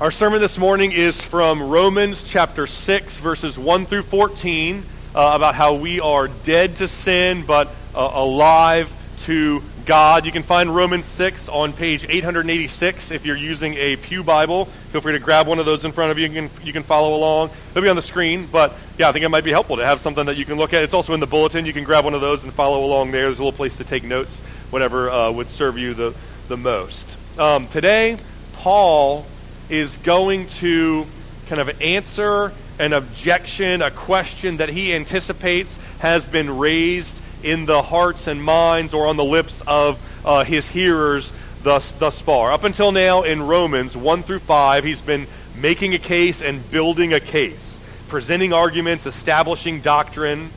Our sermon this morning is from Romans chapter 6, verses 1 through 14, uh, about how we are dead to sin but uh, alive to God. You can find Romans 6 on page 886 if you're using a Pew Bible. Feel free to grab one of those in front of you. You can, you can follow along. They'll be on the screen, but yeah, I think it might be helpful to have something that you can look at. It's also in the bulletin. You can grab one of those and follow along there. There's a little place to take notes, whatever uh, would serve you the, the most. Um, today, Paul is going to kind of answer an objection, a question that he anticipates has been raised in the hearts and minds or on the lips of uh, his hearers thus, thus far. Up until now in Romans 1 through 5, he's been making a case and building a case, presenting arguments, establishing doctrine.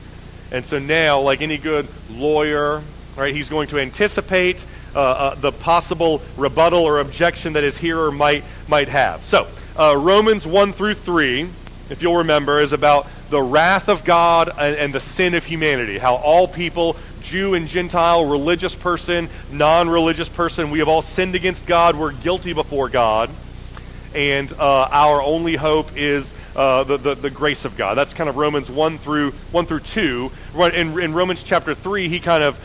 And so now, like any good lawyer, right, he's going to anticipate uh, uh, the possible rebuttal or objection that his hearer might, might have. So, uh, Romans 1 through 3, if you'll remember, is about the wrath of God and, and the sin of humanity. How all people, Jew and Gentile, religious person, non religious person, we have all sinned against God. We're guilty before God. And uh, our only hope is uh, the, the, the, grace of God. That's kind of Romans 1 through, 1 through 2. In, in Romans chapter 3, he kind of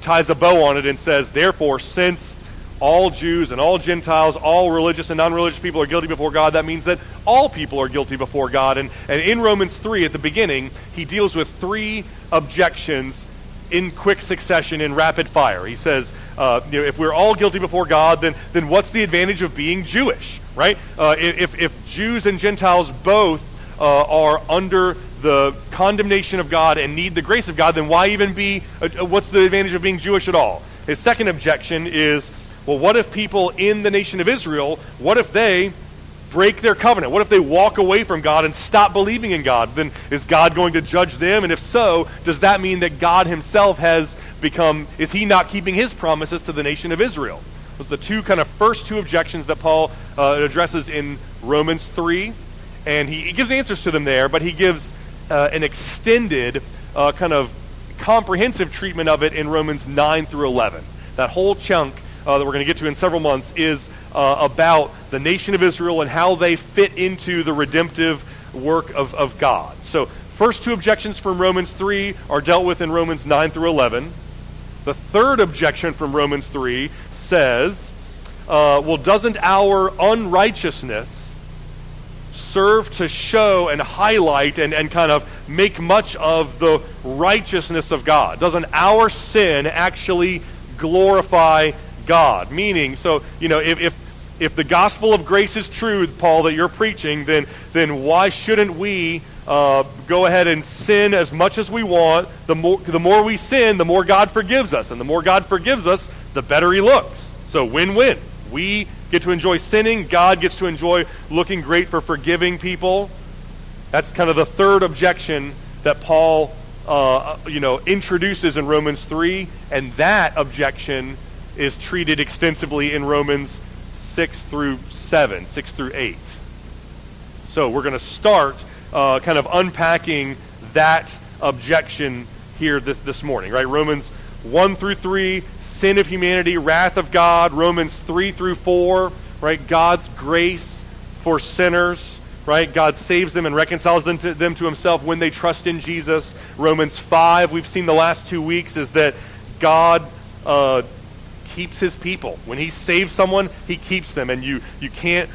ties a bow on it and says, Therefore, since all Jews and all Gentiles, all religious and non religious people are guilty before God, that means that all people are guilty before God. And, and in Romans 3, at the beginning, he deals with three objections in quick succession in rapid fire. He says, uh, you know, if we're all guilty before God, then, then what's the advantage of being Jewish, right? Uh, if, if Jews and Gentiles both uh, are under the condemnation of God and need the grace of God, then why even be, uh, uh, what's the advantage of being Jewish at all? His second objection is, well, what if people in the nation of Israel, what if they break their covenant? What if they walk away from God and stop believing in God? Then is God going to judge them? And if so, does that mean that God himself has become, is he not keeping his promises to the nation of Israel? Those are the two kind of first two objections that Paul uh, addresses in Romans 3. And he, he gives answers to them there, but he gives uh, an extended uh, kind of comprehensive treatment of it in Romans 9 through 11. That whole chunk uh, that we're going to get to in several months is uh, about the nation of Israel and how they fit into the redemptive work of, of God. So, first two objections from Romans 3 are dealt with in Romans 9 through 11. The third objection from Romans 3 says, uh, well, doesn't our unrighteousness serve to show and highlight and, and kind of make much of the righteousness of God? Doesn't our sin actually glorify God? Meaning, so, you know, if, if if the gospel of grace is true, Paul, that you're preaching, then, then why shouldn't we uh, go ahead and sin as much as we want? The more, the more we sin, the more God forgives us. And the more God forgives us, the better He looks. So win win. We get to enjoy sinning. God gets to enjoy looking great for forgiving people. That's kind of the third objection that Paul, uh, you know, introduces in Romans 3, and that objection is treated extensively in Romans 6 through 7, 6 through 8. So we're going to start uh, kind of unpacking that objection here this, this morning, right? Romans 1 through 3, sin of humanity, wrath of God. Romans 3 through 4, right? God's grace for sinners, right? God saves them and reconciles them to, them to himself when they trust in Jesus. Romans 5, we've seen the last two weeks, is that God uh, keeps his people. When he saves someone, he keeps them, and you, you can't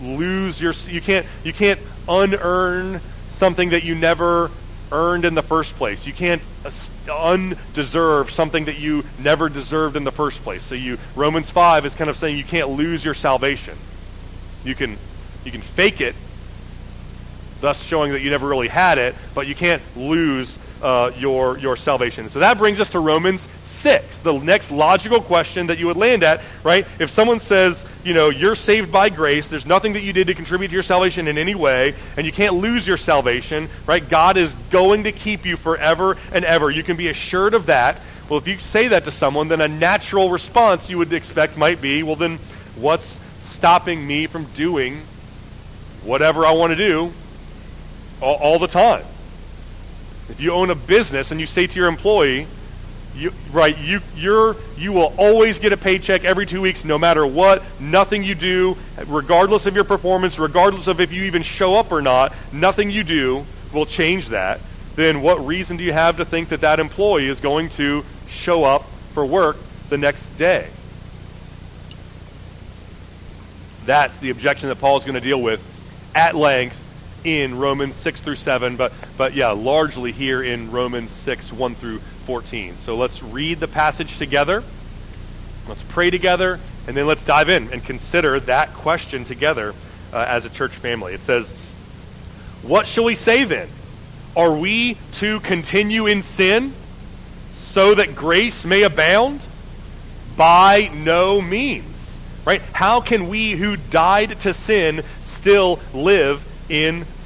lose your, you can't, you can't unearn something that you never earned in the first place. You can't undeserve something that you never deserved in the first place. So you Romans 5 is kind of saying you can't lose your salvation. You can you can fake it, thus showing that you never really had it, but you can't lose uh, your, your salvation. So that brings us to Romans 6, the next logical question that you would land at, right? If someone says, you know, you're saved by grace, there's nothing that you did to contribute to your salvation in any way, and you can't lose your salvation, right? God is going to keep you forever and ever. You can be assured of that. Well, if you say that to someone, then a natural response you would expect might be, well, then what's stopping me from doing whatever I want to do all, all the time? If you own a business and you say to your employee, You, right, you, you're, you will always get a paycheck every two weeks, no matter what. Nothing you do, regardless of your performance, regardless of if you even show up or not, nothing you do will change that. Then what reason do you have to think that that employee is going to show up for work the next day? That's the objection that Paul is going to deal with at length in Romans 6 through 7, but, but yeah, largely here in Romans 6, 1 through 14. So let's read the passage together. Let's pray together, and then let's dive in and consider that question together uh, as a church family. It says, What shall we say then? Are we to continue in sin so that grace may abound? By no means. Right? How can we who died to sin still live in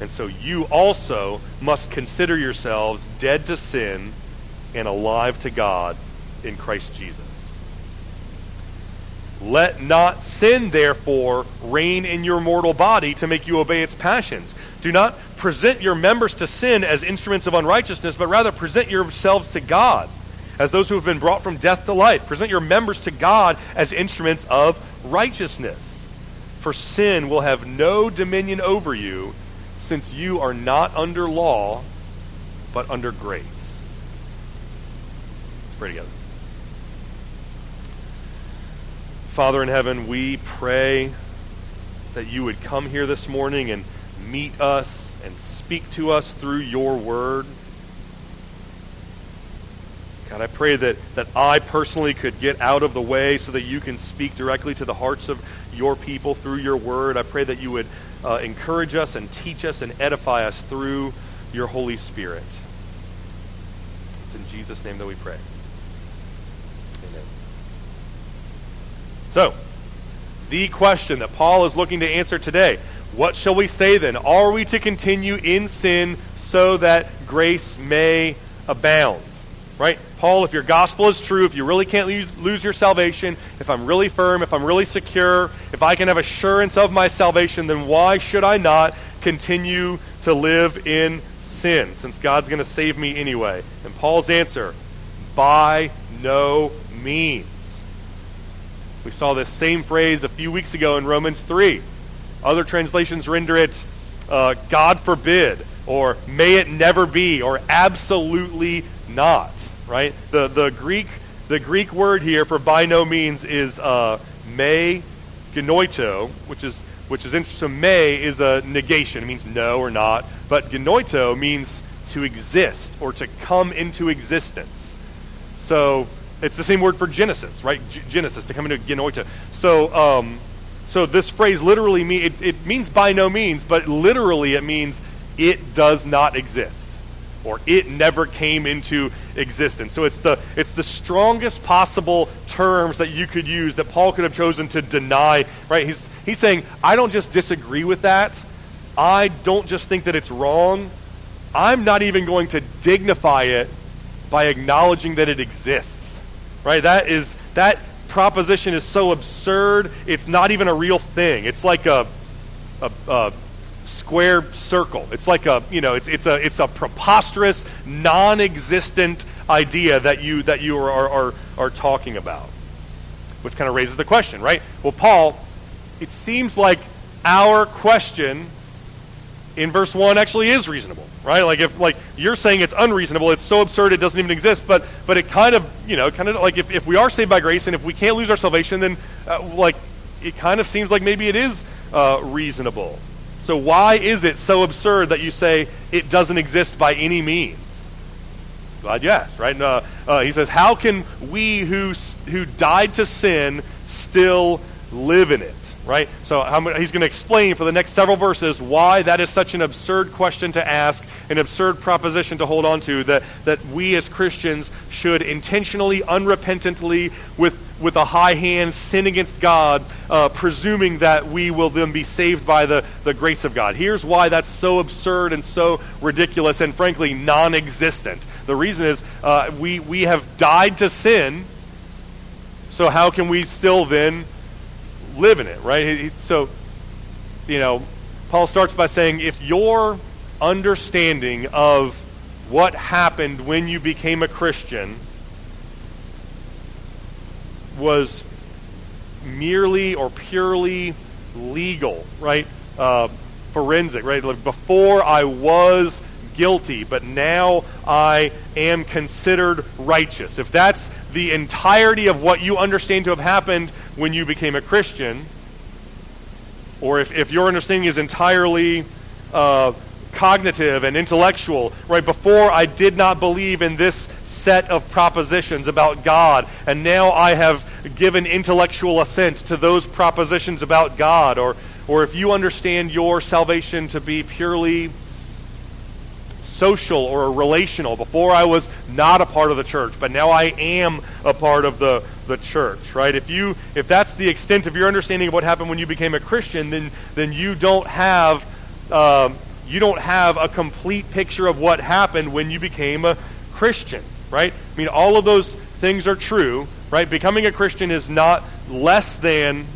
And so you also must consider yourselves dead to sin and alive to God in Christ Jesus. Let not sin, therefore, reign in your mortal body to make you obey its passions. Do not present your members to sin as instruments of unrighteousness, but rather present yourselves to God as those who have been brought from death to life. Present your members to God as instruments of righteousness. For sin will have no dominion over you since you are not under law, but under grace. Let's pray together. Father in heaven, we pray that you would come here this morning and meet us and speak to us through your word. God, I pray that, that I personally could get out of the way so that you can speak directly to the hearts of your people through your word. I pray that you would uh, encourage us and teach us and edify us through your Holy Spirit. It's in Jesus' name that we pray. Amen. So, the question that Paul is looking to answer today what shall we say then? Are we to continue in sin so that grace may abound? Right? Paul, if your gospel is true, if you really can't lose, your salvation, if I'm really firm, if I'm really secure, if I can have assurance of my salvation, then why should I not continue to live in sin since God's going to save me anyway? And Paul's answer by no means. We saw this same phrase a few weeks ago in Romans 3. Other translations render it uh, God forbid, or may it never be, or absolutely not right? The, the, Greek, the Greek word here for by no means is uh, me genoito, which is, which is interesting. So me is a negation. It means no or not. But genoito means to exist or to come into existence. So it's the same word for Genesis, right? G- Genesis, to come into genoito. So, um, so this phrase literally mean, it, it means by no means, but literally it means it does not exist or it never came into existence. So it's the it's the strongest possible terms that you could use that Paul could have chosen to deny, right? He's he's saying, I don't just disagree with that. I don't just think that it's wrong. I'm not even going to dignify it by acknowledging that it exists. Right? That is that proposition is so absurd. It's not even a real thing. It's like a a, a square circle. It's like a, you know, it's, it's, a, it's a preposterous, non existent idea that you, that you are, are, are talking about. Which kind of raises the question, right? Well, Paul, it seems like our question in verse 1 actually is reasonable, right? Like if like you're saying it's unreasonable, it's so absurd it doesn't even exist, but but it kind of, you know, kind of like if, if we are saved by grace and if we can't lose our salvation, then uh, like it kind of seems like maybe it is uh, reasonable. So why is it so absurd that you say it doesn't exist by any means? Glad you asked, right? Uh, uh, he says, "How can we who who died to sin still live in it?" Right. So he's going to explain for the next several verses why that is such an absurd question to ask, an absurd proposition to hold on to. That that we as Christians should intentionally, unrepentantly, with with a high hand sin against God, uh, presuming that we will then be saved by the, the grace of God. Here's why that's so absurd and so ridiculous and frankly non existent. The reason is uh, we, we have died to sin, so how can we still then live in it, right? So, you know, Paul starts by saying if your understanding of what happened when you became a Christian was merely or purely legal, right? Uh, forensic, right? Like before I was guilty, but now I am considered righteous. If that's the entirety of what you understand to have happened when you became a Christian, or if, if your understanding is entirely uh, cognitive and intellectual, right? Before I did not believe in this set of propositions about God, and now I have given intellectual assent to those propositions about God, or, or if you understand your salvation to be purely social or relational. Before I was not a part of the church, but now I am a part of the, the church, right? If you if that's the extent of your understanding of what happened when you became a Christian, then then you don't have um, you don't have a complete picture of what happened when you became a Christian, right? I mean, all of those things are true, right? Becoming a Christian is not less than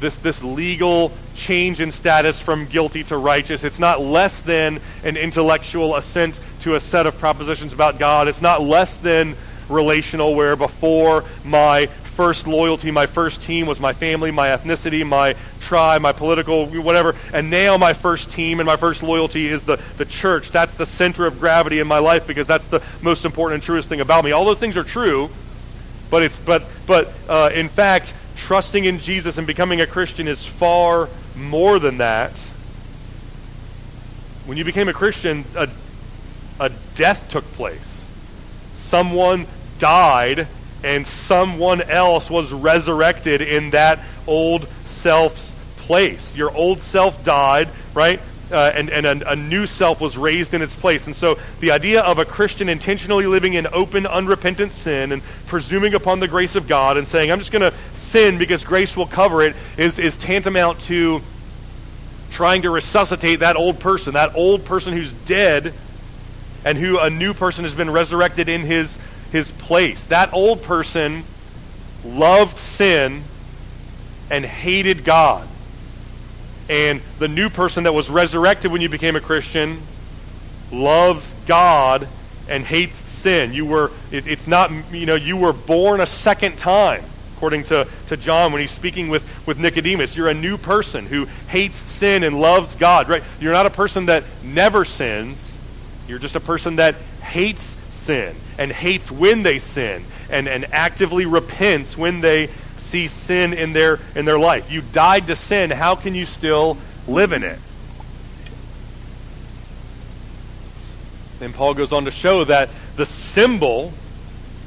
this, this legal change in status from guilty to righteous. It's not less than an intellectual assent to a set of propositions about God. It's not less than relational, where before my first loyalty, my first team was my family, my ethnicity, my tribe, my political, whatever. And now my first team and my first loyalty is the, the church. That's the center of gravity in my life because that's the most important and truest thing about me. All those things are true, but it's but but uh, in fact, trusting in Jesus and becoming a Christian is far more than that. When you became a Christian, a, a death took place. Someone died, and someone else was resurrected in that old self's place. Your old self died, right? uh, and, and a, a, new self was raised in its place. And so the idea of a Christian intentionally living in open, unrepentant sin and presuming upon the grace of God and saying, I'm just going to sin because grace will cover it, is, is tantamount to trying to resuscitate that old person, that old person who's dead and who a new person has been resurrected in his, his place. That old person loved sin and hated God. And the new person that was resurrected when you became a Christian loves God and hates sin. You were, it, it's not, you know, you were born a second time, according to, to John when he's speaking with, with Nicodemus. You're a new person who hates sin and loves God, right? You're not a person that never sins. You're just a person that hates sin and hates when they sin and, and actively repents when they see sin in their in their life. You died to sin. How can you still live in it? Then Paul goes on to show that the symbol,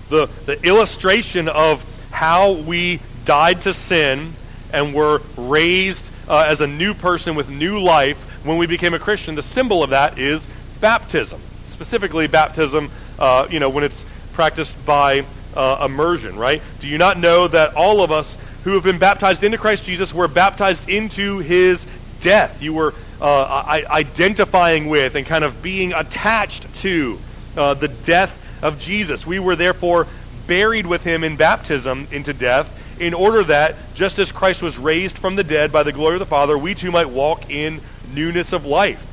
the, the illustration of how we died to sin and were raised uh, as a new person with new life when we became a Christian, the symbol of that is baptism. Specifically, baptism, uh, you know, when it's practiced by uh, immersion, right? Do you not know that all of us who have been baptized into Christ Jesus were baptized into his death? You were uh, identifying with and kind of being attached to uh, the death of Jesus. We were therefore buried with him in baptism into death in order that, just as Christ was raised from the dead by the glory of the Father, we too might walk in newness of life.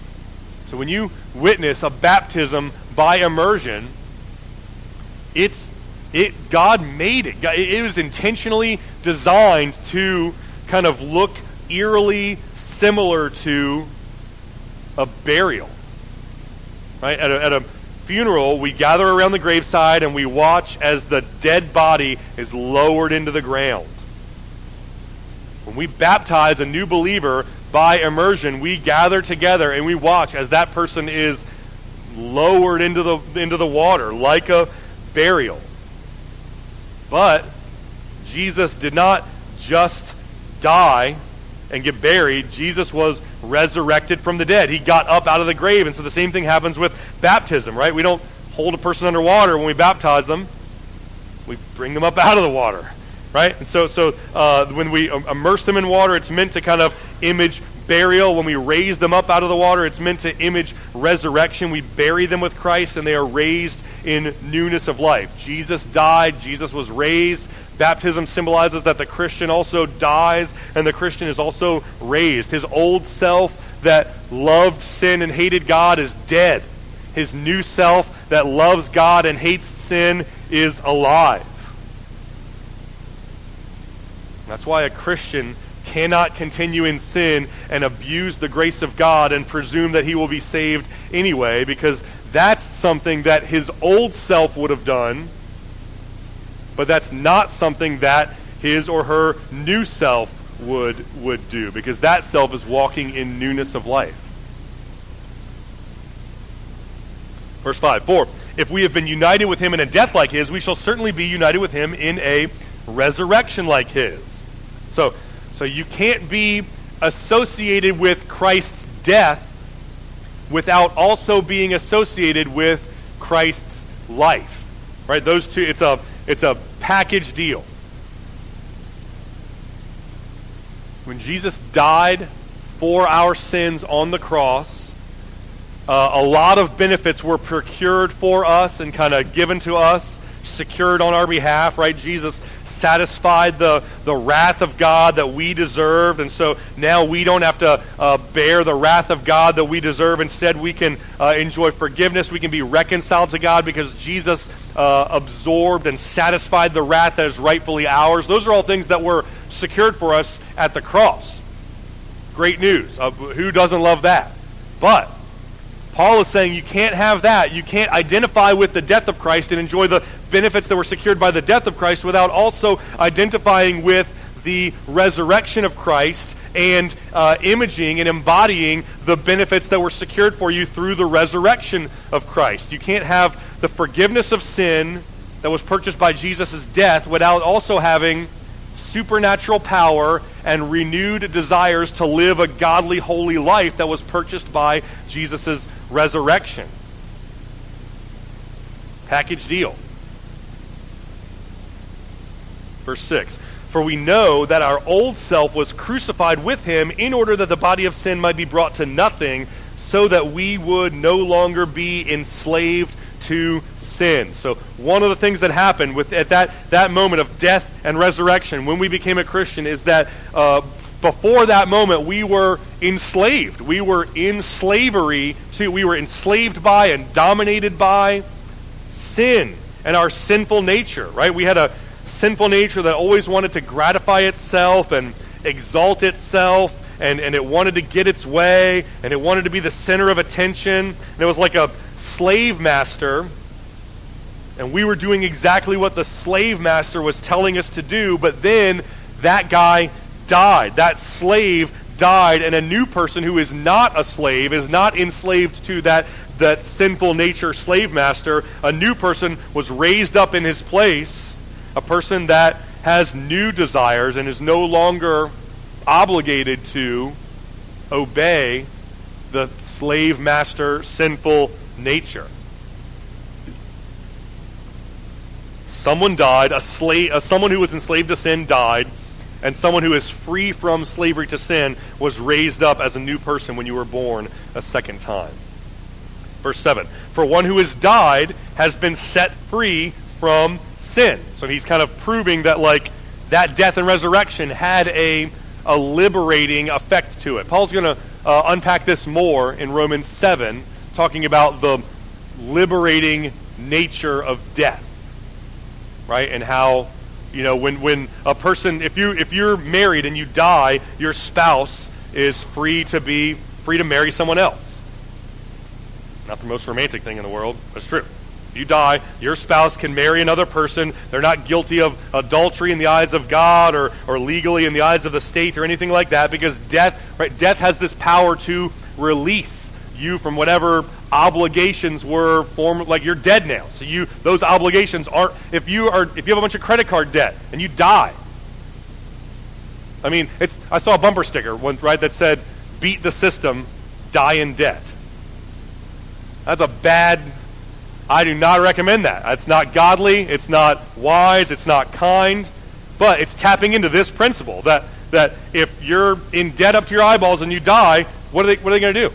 So when you witness a baptism by immersion, it's it, God made it. It was intentionally designed to kind of look eerily similar to a burial. Right? At a, at a funeral, we gather around the graveside and we watch as the dead body is lowered into the ground. When we baptize a new believer by immersion, we gather together and we watch as that person is lowered into the, into the water like a burial. But Jesus did not just die and get buried. Jesus was resurrected from the dead. He got up out of the grave. And so the same thing happens with baptism, right? We don't hold a person underwater when we baptize them, we bring them up out of the water, right? And so, so uh, when we immerse them in water, it's meant to kind of image burial. When we raise them up out of the water, it's meant to image resurrection. We bury them with Christ and they are raised in newness of life. Jesus died, Jesus was raised. Baptism symbolizes that the Christian also dies and the Christian is also raised. His old self that loved sin and hated God is dead. His new self that loves God and hates sin is alive. That's why a Christian cannot continue in sin and abuse the grace of God and presume that he will be saved anyway, because that's something that his old self would have done, but that's not something that his or her new self would would do because that self is walking in newness of life. Verse 5 For if we have been united with him in a death like his, we shall certainly be united with him in a resurrection like his. So, so you can't be associated with Christ's death without also being associated with Christ's life. Right? Those two, it's a, it's a package deal. When Jesus died for our sins on the cross, uh, a lot of benefits were procured for us and kind of given to us, secured on our behalf, right? Jesus satisfied the, the wrath of God that we deserved. And so now we don't have to uh, bear the wrath of God that we deserve. Instead, we can uh, enjoy forgiveness. We can be reconciled to God because Jesus uh, absorbed and satisfied the wrath that is rightfully ours. Those are all things that were secured for us at the cross. Great news. Uh, who doesn't love that? But Paul is saying you can't have that. You can't identify with the death of Christ and enjoy the benefits that were secured by the death of Christ without also identifying with the resurrection of Christ and uh, imaging and embodying the benefits that were secured for you through the resurrection of Christ. You can't have the forgiveness of sin that was purchased by Jesus' death without also having supernatural power and renewed desires to live a godly, holy life that was purchased by Jesus' resurrection. Package deal. Verse 6 For we know that our old self was crucified with him in order that the body of sin might be brought to nothing, so that we would no longer be enslaved to sin. So one of the things that happened with at that, that moment of death and resurrection when we became a Christian is that uh, before that moment, we were enslaved. We were in slavery. See, we were enslaved by and dominated by sin and our sinful nature, right? We had a sinful nature that always wanted to gratify itself and exalt itself, and, and it wanted to get its way, and it wanted to be the center of attention. And it was like a slave master, and we were doing exactly what the slave master was telling us to do, but then that guy died. That slave died, and a new person who is not a slave, is not enslaved to that, that sinful nature slave master, a new person was raised up in his place, a person that has new desires and is no longer obligated to obey the slave master sinful nature. Someone died, a slave, uh, someone who was enslaved to sin died and someone who is free from slavery to sin was raised up as a new person when you were born a second time. Verse 7 For one who has died has been set free from sin. So he's kind of proving that, like, that death and resurrection had a, a liberating effect to it. Paul's going to uh, unpack this more in Romans 7, talking about the liberating nature of death, right? And how you know, when, when a person, if, you, if you're married and you die, your spouse is free to be free to marry someone else. Not the most romantic thing in the world, but it's true. You die, your spouse can marry another person. They're not guilty of adultery in the eyes of God or, or legally in the eyes of the state or anything like that because death, right, death has this power to release you from whatever obligations were formed like you're dead now. So you those obligations aren't if you are if you have a bunch of credit card debt and you die. I mean, it's I saw a bumper sticker one right that said beat the system, die in debt. That's a bad I do not recommend that. It's not godly, it's not wise, it's not kind, but it's tapping into this principle that that if you're in debt up to your eyeballs and you die, what are they what are they going to do?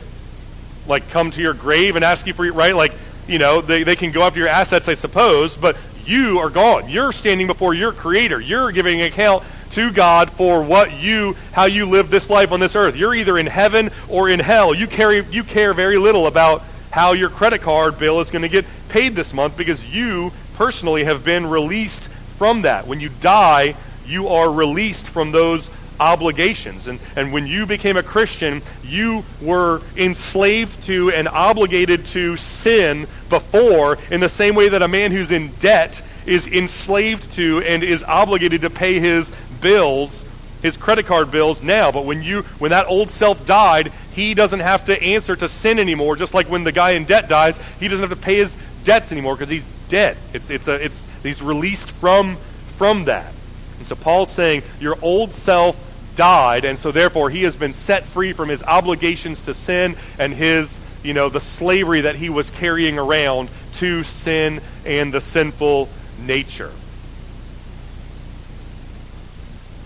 Like come to your grave and ask you for your right? Like, you know, they, they can go after your assets, I suppose, but you are gone. You're standing before your creator. You're giving account to God for what you how you live this life on this earth. You're either in heaven or in hell. You carry you care very little about how your credit card bill is going to get paid this month because you personally have been released from that. When you die, you are released from those obligations. And, and when you became a Christian, you were enslaved to and obligated to sin before, in the same way that a man who's in debt is enslaved to and is obligated to pay his bills his credit card bills now. But when you when that old self died, he doesn't have to answer to sin anymore. Just like when the guy in debt dies, he doesn't have to pay his debts anymore because he's dead. It's it's a it's he's released from from that. And so Paul's saying your old self died, and so therefore he has been set free from his obligations to sin and his you know the slavery that he was carrying around to sin and the sinful nature.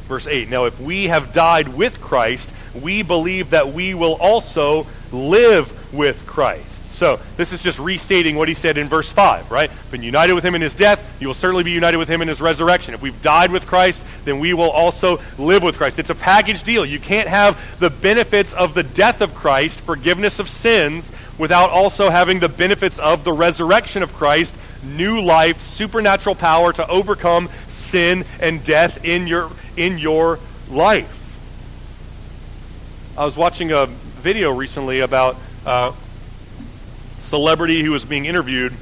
Verse 8 Now, if we have died with Christ, we believe that we will also live with Christ. So, this is just restating what he said in verse 5, right? Been united with him in his death, you will certainly be united with him in his resurrection. If we've died with Christ, then we will also live with Christ. It's a package deal. You can't have the benefits of the death of Christ, forgiveness of sins, without also having the benefits of the resurrection of Christ, new life, supernatural power to overcome sin and death in your in your life. I was watching a video recently about a celebrity who was being interviewed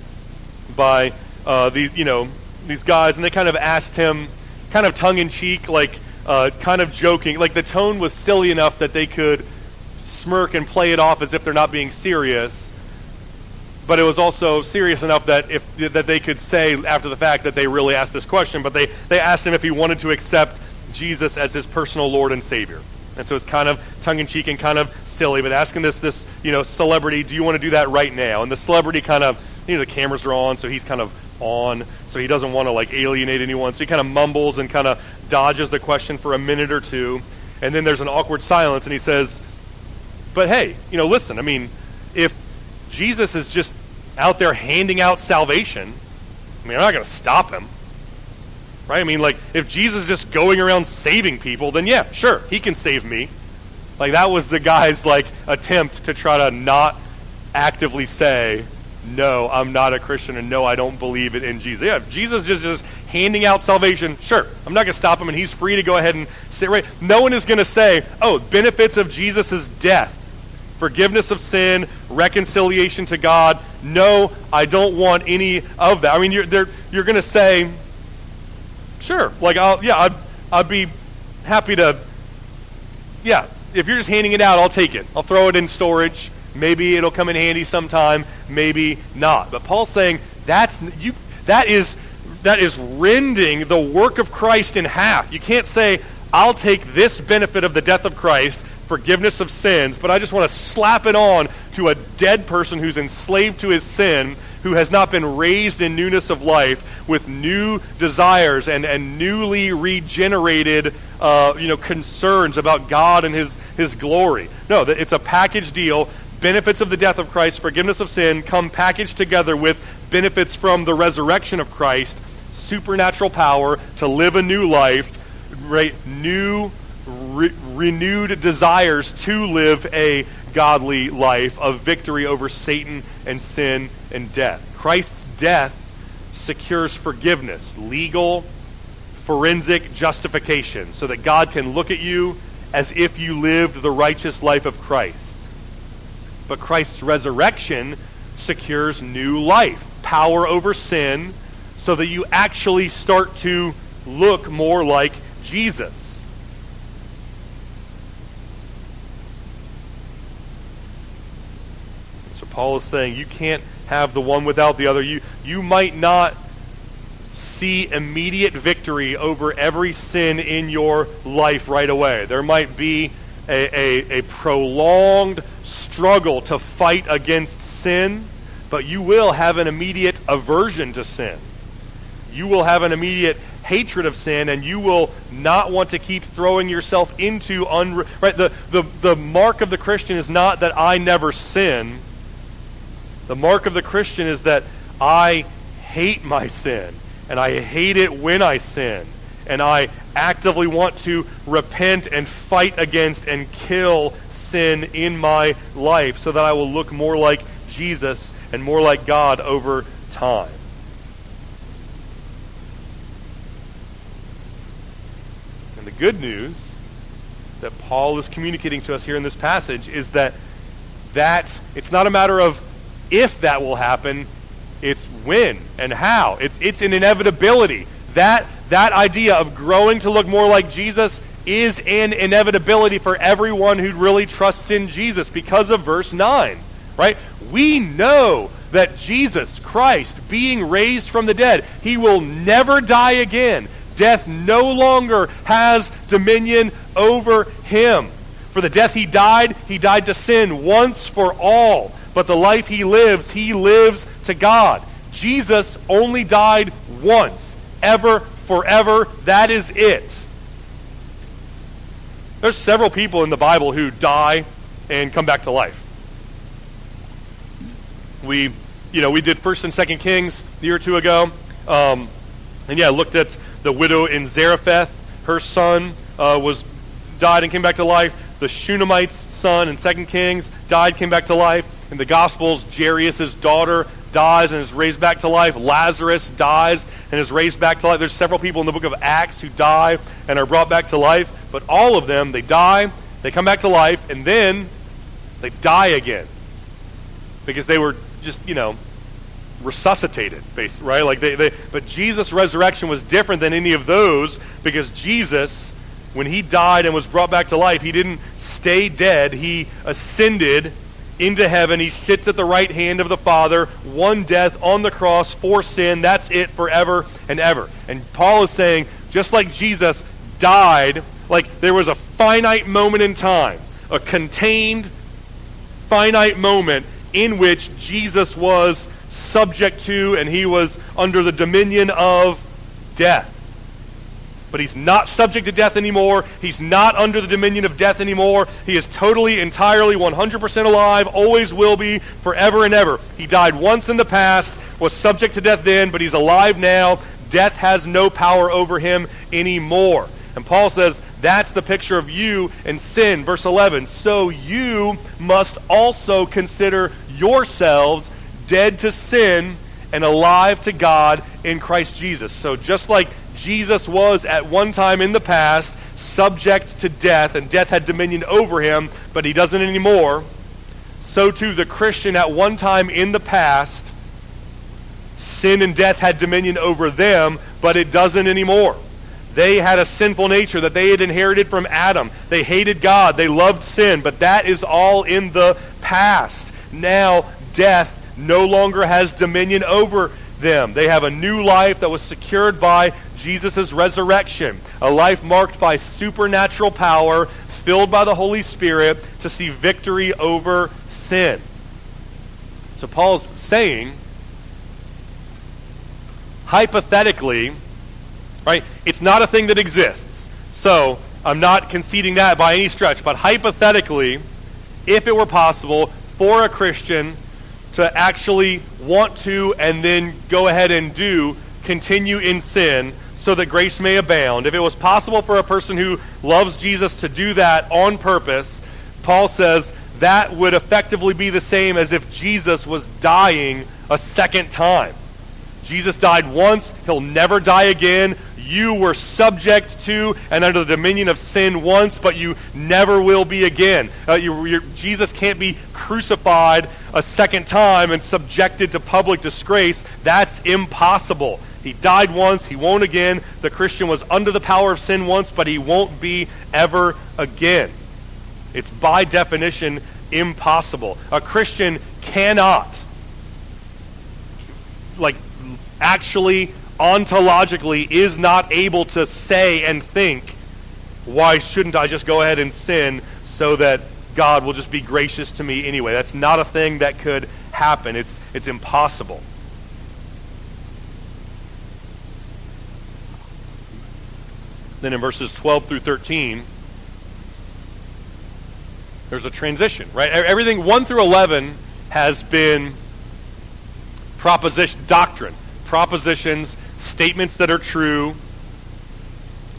by uh, these, you know, these guys, and they kind of asked him, kind of tongue in cheek, like uh, kind of joking, like the tone was silly enough that they could smirk and play it off as if they're not being serious but it was also serious enough that if that they could say after the fact that they really asked this question. But they they asked him if he wanted to accept Jesus as his personal Lord and Savior. And so it's kind of tongue in cheek and kind of silly, but asking this this you know celebrity, do you want to do that right now? And the celebrity kind of you know the cameras are on, so he's kind of on, so he doesn't want to like alienate anyone, so he kind of mumbles and kind of dodges the question for a minute or two, and then there's an awkward silence, and he says, "But hey, you know, listen, I mean, if Jesus is just out there handing out salvation, I mean, I'm not going to stop him." Right? I mean, like, if Jesus is just going around saving people, then yeah, sure, he can save me. Like, that was the guy's, like, attempt to try to not actively say, no, I'm not a Christian, and no, I don't believe it in Jesus. Yeah, if Jesus is just handing out salvation, sure, I'm not going to stop him, and he's free to go ahead and sit right. No one is going to say, oh, benefits of Jesus' death, forgiveness of sin, reconciliation to God. No, I don't want any of that. I mean, you're, you're going to say, Sure. Like, I'll, yeah, I'd, I'd be happy to, yeah, if you're just handing it out, I'll take it. I'll throw it in storage. Maybe it'll come in handy sometime, maybe not. But Paul's saying that's you that is that is rending the work of Christ in half. You can't say, I'll take this benefit of the death of Christ, forgiveness of sins, but I just want to slap it on to a dead person who's enslaved to his sin who has not been raised in newness of life with new desires and, and newly regenerated uh, you know, concerns about God and his, his glory. No, it's a package deal. Benefits of the death of Christ, forgiveness of sin, come packaged together with benefits from the resurrection of Christ, supernatural power to live a new life, right? New, re- renewed desires to live a godly life of victory over Satan and sin and death. Christ's death secures forgiveness, legal, forensic justification, so that God can look at you as if you lived the righteous life of Christ. But Christ's resurrection secures new life, power over sin, so that you actually start to look more like Jesus. So Paul is saying you can't have the one without the other. You, you might not see immediate victory over every sin in your life right away. There might be a, a, a prolonged struggle to fight against sin, but you will have an immediate aversion to sin. You will have an immediate hatred of sin, and you will not want to keep throwing yourself into unre- right. The, the the mark of the Christian is not that I never sin. The mark of the Christian is that I hate my sin, and I hate it when I sin, and I actively want to repent and fight against and kill sin in my life so that I will look more like Jesus and more like God over time. And the good news that Paul is communicating to us here in this passage is that that it's not a matter of if that will happen, it's when and how. It's, it's an inevitability. That, that idea of growing to look more like Jesus is an inevitability for everyone who really trusts in Jesus because of verse 9, right? We know that Jesus Christ, being raised from the dead, he will never die again. Death no longer has dominion over him. For the death he died, he died to sin once for all. But the life he lives, he lives to God. Jesus only died once, ever, forever. That is it. There's several people in the Bible who die and come back to life. We, you know, we did First and Second Kings a year or two ago, um, and yeah, looked at the widow in Zarephath. Her son uh, was died and came back to life. The Shunammite's son in Second Kings died, came back to life. In the Gospels, Jairus' daughter dies and is raised back to life. Lazarus dies and is raised back to life. There's several people in the book of Acts who die and are brought back to life, but all of them, they die, they come back to life, and then they die again. Because they were just, you know, resuscitated, basically, right? Like they, they, but Jesus' resurrection was different than any of those because Jesus, when he died and was brought back to life, he didn't stay dead. He ascended into heaven. He sits at the right hand of the Father, one death on the cross for sin. That's it forever and ever. And Paul is saying, just like Jesus died, like there was a finite moment in time, a contained, finite moment in which Jesus was subject to and he was under the dominion of death. But he's not subject to death anymore. He's not under the dominion of death anymore. He is totally, entirely, 100% alive, always will be, forever and ever. He died once in the past, was subject to death then, but he's alive now. Death has no power over him anymore. And Paul says that's the picture of you and sin. Verse 11. So you must also consider yourselves dead to sin and alive to God in Christ Jesus. So just like Jesus was at one time in the past subject to death, and death had dominion over him, but he doesn't anymore, so too the Christian at one time in the past, sin and death had dominion over them, but it doesn't anymore. They had a sinful nature that they had inherited from Adam. They hated God. They loved sin, but that is all in the past. Now, death no longer has dominion over them. They have a new life that was secured by Jesus' resurrection, a life marked by supernatural power, filled by the Holy Spirit to see victory over sin. So Paul's saying, hypothetically, right, it's not a thing that exists. So I'm not conceding that by any stretch, but hypothetically, if it were possible for a Christian to actually want to and then go ahead and do continue in sin so that grace may abound. If it was possible for a person who loves Jesus to do that on purpose, Paul says that would effectively be the same as if Jesus was dying a second time. Jesus died once, he'll never die again. you were subject to and under the dominion of sin once, but you never will be again. Uh, you, Jesus can't be crucified a second time and subjected to public disgrace. That's impossible. He died once, he won't again. The Christian was under the power of sin once, but he won't be ever again. It's by definition impossible. A Christian cannot, like, actually, ontologically, is not able to say and think, why shouldn't I just go ahead and sin so that God will just be gracious to me anyway? That's not a thing that could happen. It's, it's impossible. Then in verses 12 through 13, there's a transition, right? Everything 1 through 11 has been proposition doctrine, propositions, statements that are true.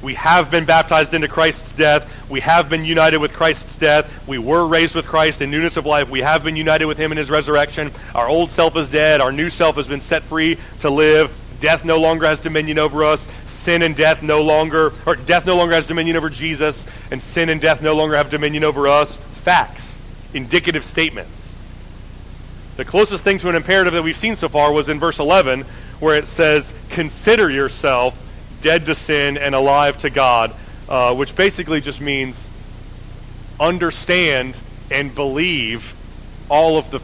We have been baptized into Christ's death. We have been united with Christ's death. We were raised with Christ in newness of life. We have been united with him in his resurrection. Our old self is dead. Our new self has been set free to live. Death no longer has dominion over us. Sin and death no longer, or death no longer has dominion over Jesus, and sin and death no longer have dominion over us facts, indicative statements. The closest thing to an imperative that we've seen so far was in verse 11, where it says, Consider yourself dead to sin and alive to God, uh, which basically just means understand and believe all of the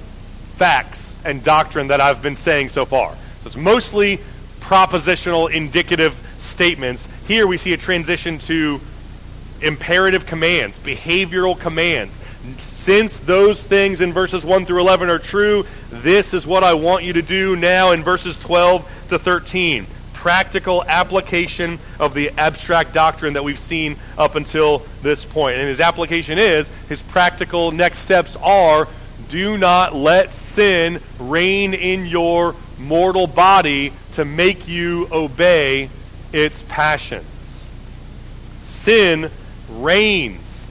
facts and doctrine that I've been saying so far. So it's mostly propositional, indicative statements. Here we see a transition to imperative commands, behavioral commands. Since those things in verses 1 through 11 are true, this is what I want you to do now in verses 12 to 13. Practical application of the abstract doctrine that we've seen up until this point. And his application is, his practical next steps are do not let sin reign in your mortal body to make you obey its passions. Sin reigns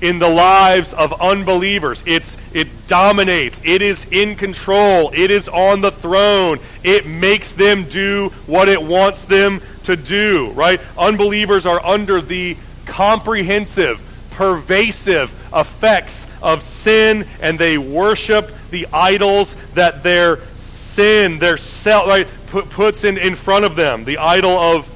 in the lives of unbelievers. It's, it dominates. It is in control. It is on the throne. It makes them do what it wants them to do, right? Unbelievers are under the comprehensive, pervasive effects of sin, and they worship the idols that their sin, their self, right, puts in, in front of them. The idol of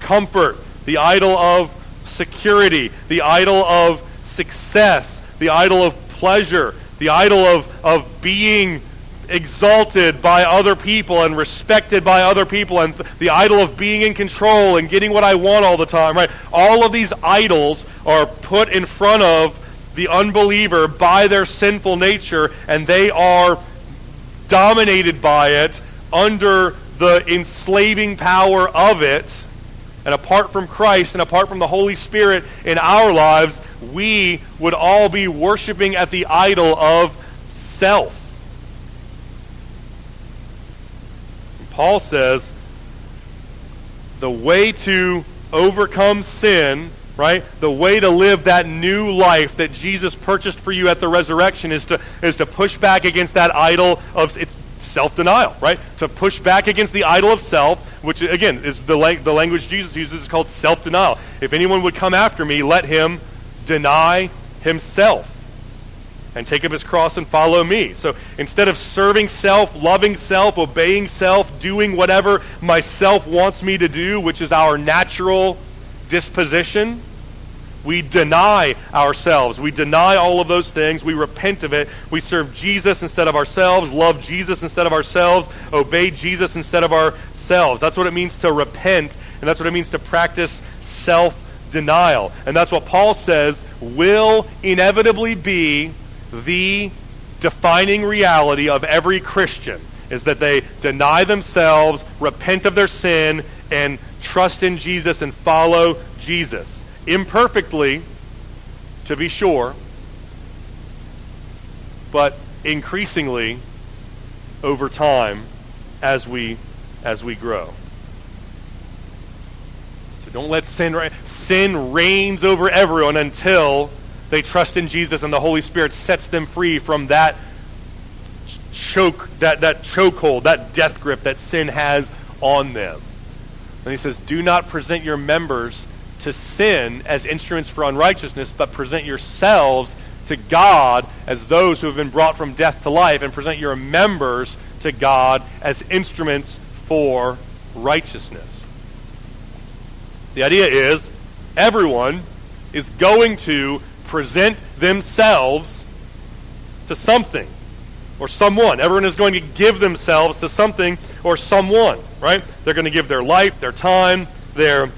comfort, the idol of security, the idol of success, the idol of pleasure, the idol of, of being exalted by other people and respected by other people, and the idol of being in control and getting what I want all the time, right? All of these idols are put in front of the unbeliever by their sinful nature, and they are dominated by it under the enslaving power of it. And apart from Christ and apart from the Holy Spirit in our lives, we would all be worshiping at the idol of self. Paul says the way to overcome sin, right? The way to live that new life that Jesus purchased for you at the resurrection is to is to push back against that idol of it's self-denial, right? To push back against the idol of self, which again is the, la- the language Jesus uses is called self-denial. If anyone would come after me, let him deny himself and take up his cross and follow me. So instead of serving self, loving self, obeying self, doing whatever myself wants me to do, which is our natural disposition, we deny ourselves. We deny all of those things. We repent of it. We serve Jesus instead of ourselves, love Jesus instead of ourselves, obey Jesus instead of ourselves. That's what it means to repent, and that's what it means to practice self denial. And that's what Paul says will inevitably be the defining reality of every Christian is that they deny themselves, repent of their sin, and trust in Jesus and follow Jesus. Imperfectly, to be sure, but increasingly over time as we as we grow. So don't let sin. Sin reigns over everyone until they trust in Jesus and the Holy Spirit sets them free from that choke, that, that chokehold, that death grip that sin has on them. And he says, Do not present your members to sin as instruments for unrighteousness, but present yourselves to God as those who have been brought from death to life, and present your members to God as instruments for righteousness. The idea is everyone is going to present themselves to something or someone. Everyone is going to give themselves to something or someone, right? They're going to give their life, their time, their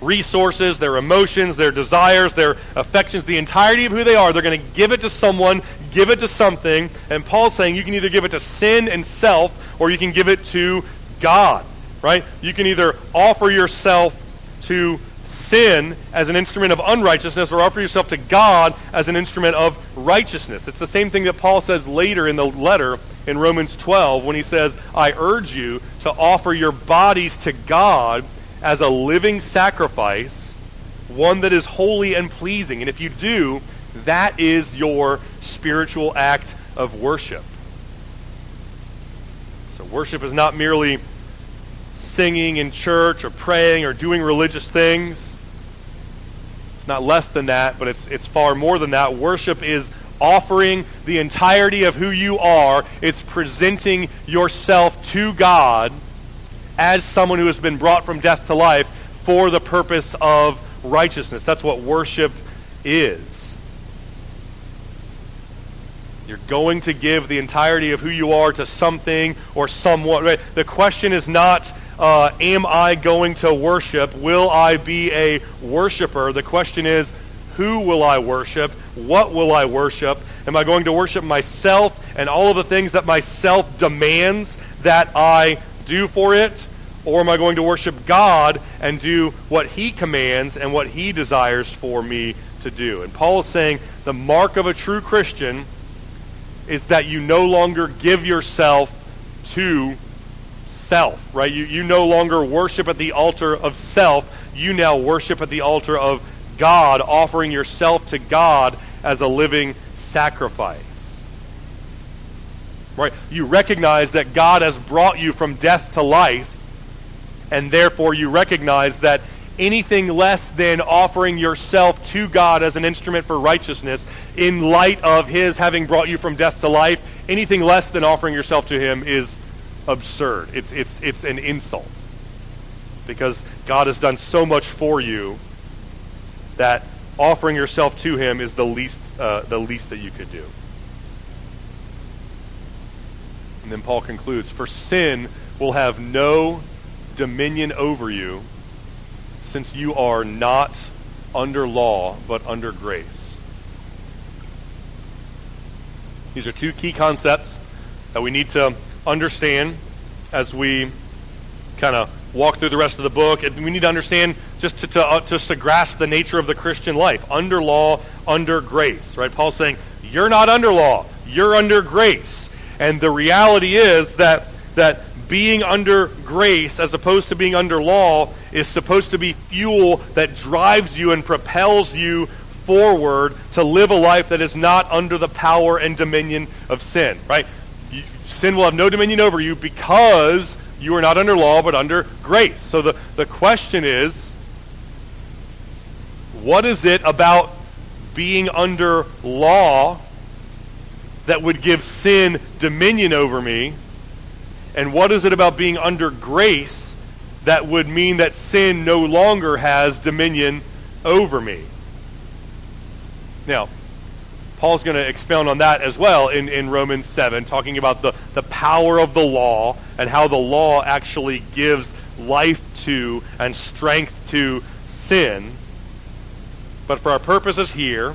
resources, their emotions, their desires, their affections, the entirety of who they are. They're going to give it to someone, give it to something. And Paul's saying you can either give it to sin and self or you can give it to God, right? You can either offer yourself to sin as an instrument of unrighteousness or offer yourself to God as an instrument of righteousness. It's the same thing that Paul says later in the letter in Romans 12 when he says, I urge you to offer your bodies to God as a living sacrifice, one that is holy and pleasing. And if you do, that is your spiritual act of worship. So, worship is not merely singing in church or praying or doing religious things. It's not less than that, but it's, it's far more than that. Worship is offering the entirety of who you are, it's presenting yourself to God as someone who has been brought from death to life for the purpose of righteousness. That's what worship is. You're going to give the entirety of who you are to something or someone. The question is not, uh, am I going to worship? Will I be a worshiper? The question is, who will I worship? What will I worship? Am I going to worship myself and all of the things that myself demands that I do for it? Or am I going to worship God and do what He commands and what He desires for me to do? And Paul is saying the mark of a true Christian is that you no longer give yourself to self, right? You, you no longer worship at the altar of self. You now worship at the altar of God, offering yourself to God as a living sacrifice. Right? You recognize that God has brought you from death to life, and therefore you recognize that anything less than offering yourself to God as an instrument for righteousness in light of His having brought you from death to life, anything less than offering yourself to Him is absurd. It's, it's, it's an insult. Because God has done so much for you that offering yourself to Him is the least, uh, the least that you could do. And then Paul concludes For sin will have no dominion over you, since you are not under law, but under grace. These are two key concepts that we need to understand as we kind of walk through the rest of the book. We need to understand just to, to uh, just to grasp the nature of the Christian life. Under law, under grace. Right? Paul's saying, you're not under law, you're under grace. And the reality is that that being under grace as opposed to being under law is supposed to be fuel that drives you and propels you forward to live a life that is not under the power and dominion of sin, right? Sin will have no dominion over you because you are not under law but under grace. So the, the question is what is it about being under law that would give sin dominion over me? And what is it about being under grace that would mean that sin no longer has dominion over me? Now, Paul's going to expound on that as well in, in Romans 7, talking about the, the power of the law and how the law actually gives life to and strength to sin. But for our purposes here,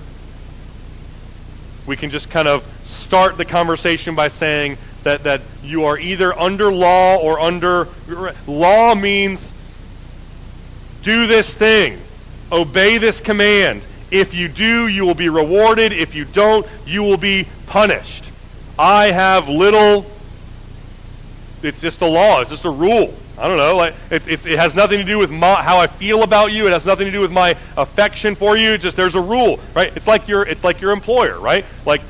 we can just kind of start the conversation by saying that, that you are either under law or under. Law means do this thing, obey this command. If you do, you will be rewarded. If you don't, you will be punished. I have little. It's just a law. It's just a rule. I don't know. Like it, it, it has nothing to do with my, how I feel about you. It has nothing to do with my affection for you. It's just there's a rule, right? It's like your it's like your employer, right? Like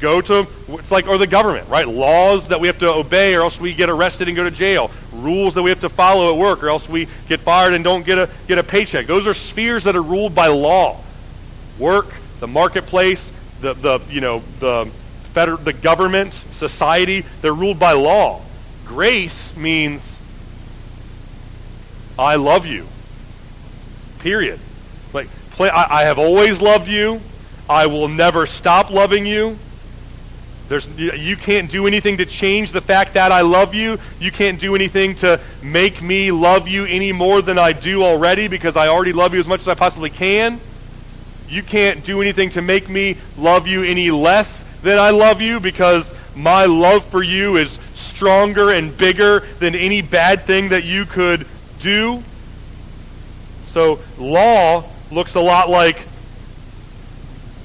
go to it's like or the government right laws that we have to obey or else we get arrested and go to jail rules that we have to follow at work or else we get fired and don't get a get a paycheck those are spheres that are ruled by law work the marketplace the the you know the federal the government society they're ruled by law grace means i love you period like play, I, I have always loved you I will never stop loving you. There's, you can't do anything to change the fact that I love you. You can't do anything to make me love you any more than I do already because I already love you as much as I possibly can. You can't do anything to make me love you any less than I love you because my love for you is stronger and bigger than any bad thing that you could do. So, law looks a lot like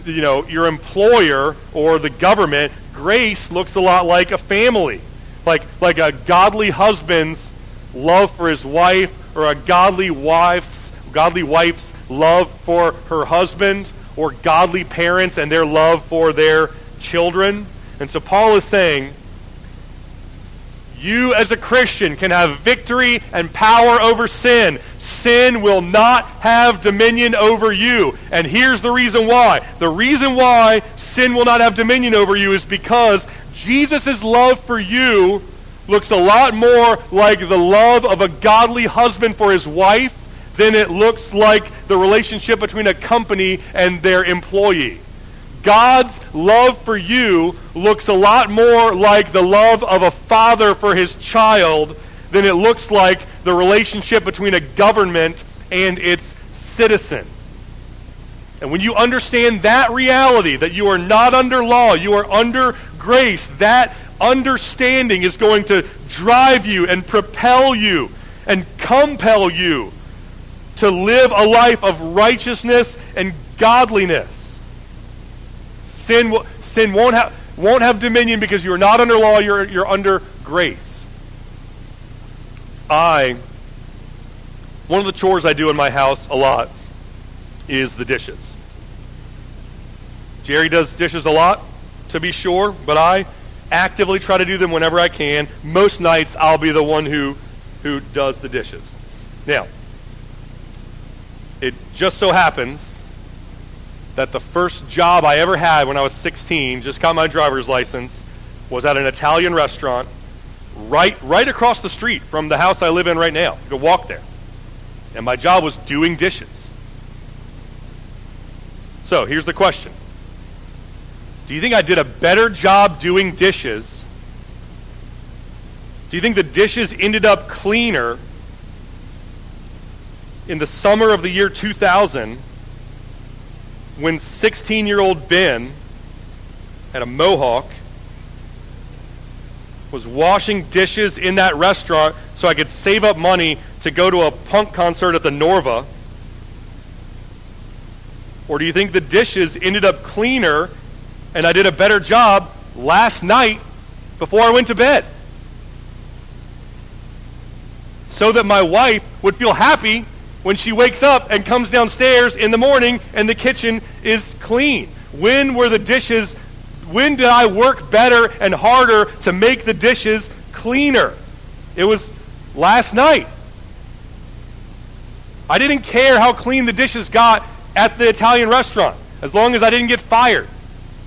you know, your employer or the government, grace looks a lot like a family. Like, like a godly husband's love for his wife or a godly wife's, godly wife's love for her husband or godly parents and their love for their children. And so Paul is saying, you, as a Christian, can have victory and power over sin. Sin will not have dominion over you. And here's the reason why. The reason why sin will not have dominion over you is because Jesus' love for you looks a lot more like the love of a godly husband for his wife than it looks like the relationship between a company and their employee. God's love for you looks a lot more like the love of a father for his child than it looks like the relationship between a government and its citizen. And when you understand that reality, that you are not under law, you are under grace, that understanding is going to drive you and propel you and compel you to live a life of righteousness and godliness. Sin, will, sin won't, have, won't have dominion because you're not under law, you're, you're under grace. I, one of the chores I do in my house a lot is the dishes. Jerry does dishes a lot, to be sure, but I actively try to do them whenever I can. Most nights I'll be the one who, who does the dishes. Now, it just so happens that the first job I ever had when I was 16, just got my driver's license, was at an Italian restaurant right right across the street from the house I live in right now. You could walk there. And my job was doing dishes. So, here's the question. Do you think I did a better job doing dishes? Do you think the dishes ended up cleaner in the summer of the year 2000 when 16 year old Ben had a mohawk was washing dishes in that restaurant so I could save up money to go to a punk concert at the Norva? Or do you think the dishes ended up cleaner and I did a better job last night before I went to bed? So that my wife would feel happy when she wakes up and comes downstairs in the morning and the kitchen is clean? When were the dishes, when did I work better and harder to make the dishes cleaner? It was last night. I didn't care how clean the dishes got at the Italian restaurant as long as I didn't get fired.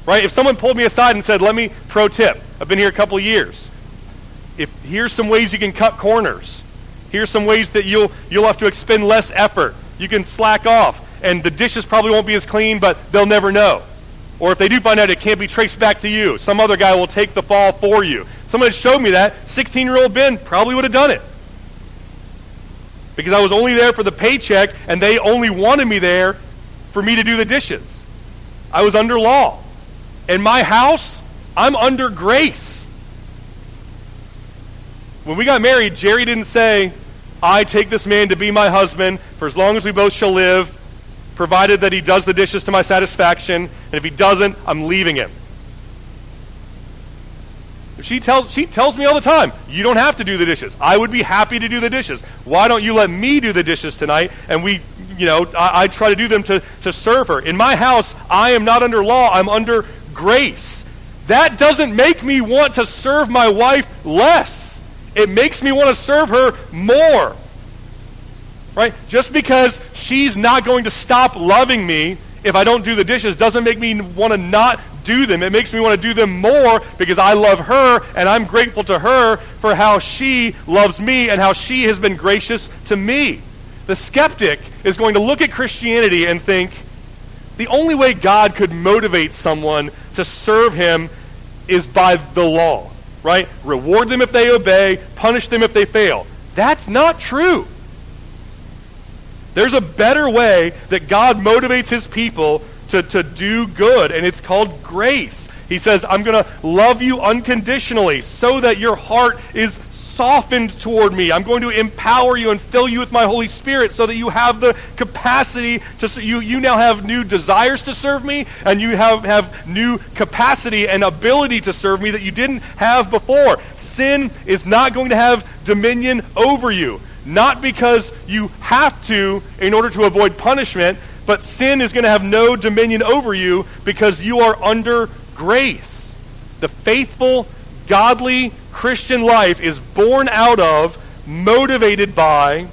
Right? If someone pulled me aside and said, "Let me pro tip. I've been here a couple years. If here's some ways you can cut corners. Here's some ways that you'll, you'll have to expend less effort. You can slack off, and the dishes probably won't be as clean, but they'll never know. Or if they do find out, it can't be traced back to you. Some other guy will take the fall for you. Someone had showed me that. 16 year old Ben probably would have done it. Because I was only there for the paycheck, and they only wanted me there for me to do the dishes. I was under law. In my house, I'm under grace. When we got married, Jerry didn't say, I take this man to be my husband for as long as we both shall live, provided that he does the dishes to my satisfaction, and if he doesn't, I'm leaving him. She tells, she tells me all the time, you don't have to do the dishes. I would be happy to do the dishes. Why don't you let me do the dishes tonight? And we, you know, I, I try to do them to, to serve her. In my house, I am not under law, I'm under grace. that doesn't make me want to serve my wife less. It makes me want to serve her more. Right? Just because she's not going to stop loving me if I don't do the dishes doesn't make me want to not do them. It makes me want to do them more because I love her and I'm grateful to her for how she loves me and how she has been gracious to me. The skeptic is going to look at Christianity and think the only way God could motivate someone to serve him is by the law, right? Reward them if they obey, punish them if they fail. That's not true. There's a better way that God motivates his people to, to do good, and it's called grace. He says, I'm going to love you unconditionally so that your heart is softened toward me. I'm going to empower you and fill you with my Holy Spirit so that you have the capacity to, you, you now have new desires to serve me, and you have, have new capacity and ability to serve me that you didn't have before. Sin is not going to have dominion over you not because you have to in order to avoid punishment, but sin is going to have no dominion over you because you are under grace. The faithful, godly Christian life is born out of, motivated by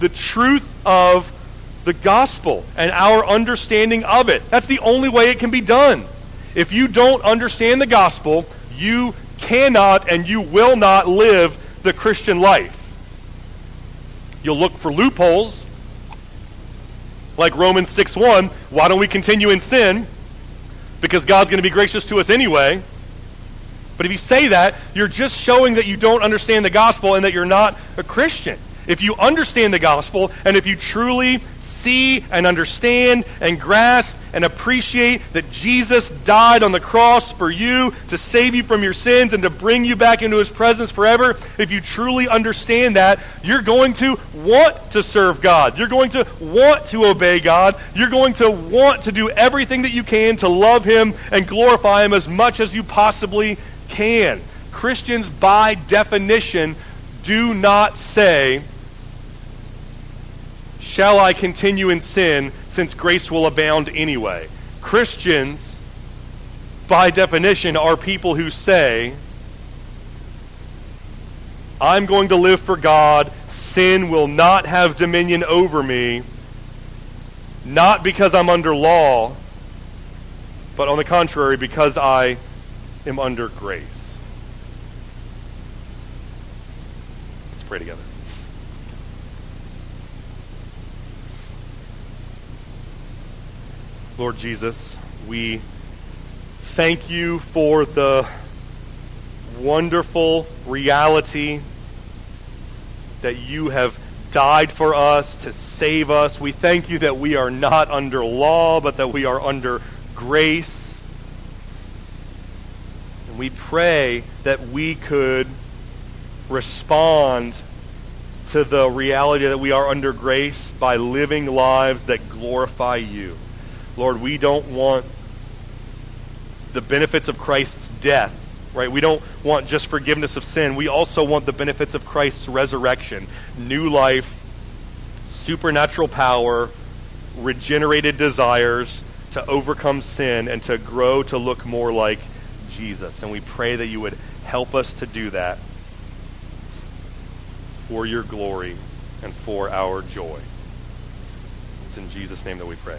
the truth of the gospel and our understanding of it. That's the only way it can be done. If you don't understand the gospel, you cannot and you will not live the Christian life. You'll look for loopholes, like Romans 6 1. Why don't we continue in sin? Because God's going to be gracious to us anyway. But if you say that, you're just showing that you don't understand the gospel and that you're not a Christian. If you understand the gospel and if you truly see and understand and grasp and appreciate that Jesus died on the cross for you to save you from your sins and to bring you back into his presence forever, if you truly understand that, you're going to want to serve God. You're going to want to obey God. You're going to want to do everything that you can to love him and glorify him as much as you possibly can. Christians, by definition, do not say, Shall I continue in sin since grace will abound anyway? Christians, by definition, are people who say, I'm going to live for God. Sin will not have dominion over me, not because I'm under law, but on the contrary, because I am under grace. Let's pray together. Lord Jesus, we thank you for the wonderful reality that you have died for us to save us. We thank you that we are not under law, but that we are under grace. And we pray that we could respond to the reality that we are under grace by living lives that glorify you. Lord, we don't want the benefits of Christ's death, right? We don't want just forgiveness of sin. We also want the benefits of Christ's resurrection new life, supernatural power, regenerated desires to overcome sin and to grow to look more like Jesus. And we pray that you would help us to do that for your glory and for our joy. It's in Jesus' name that we pray.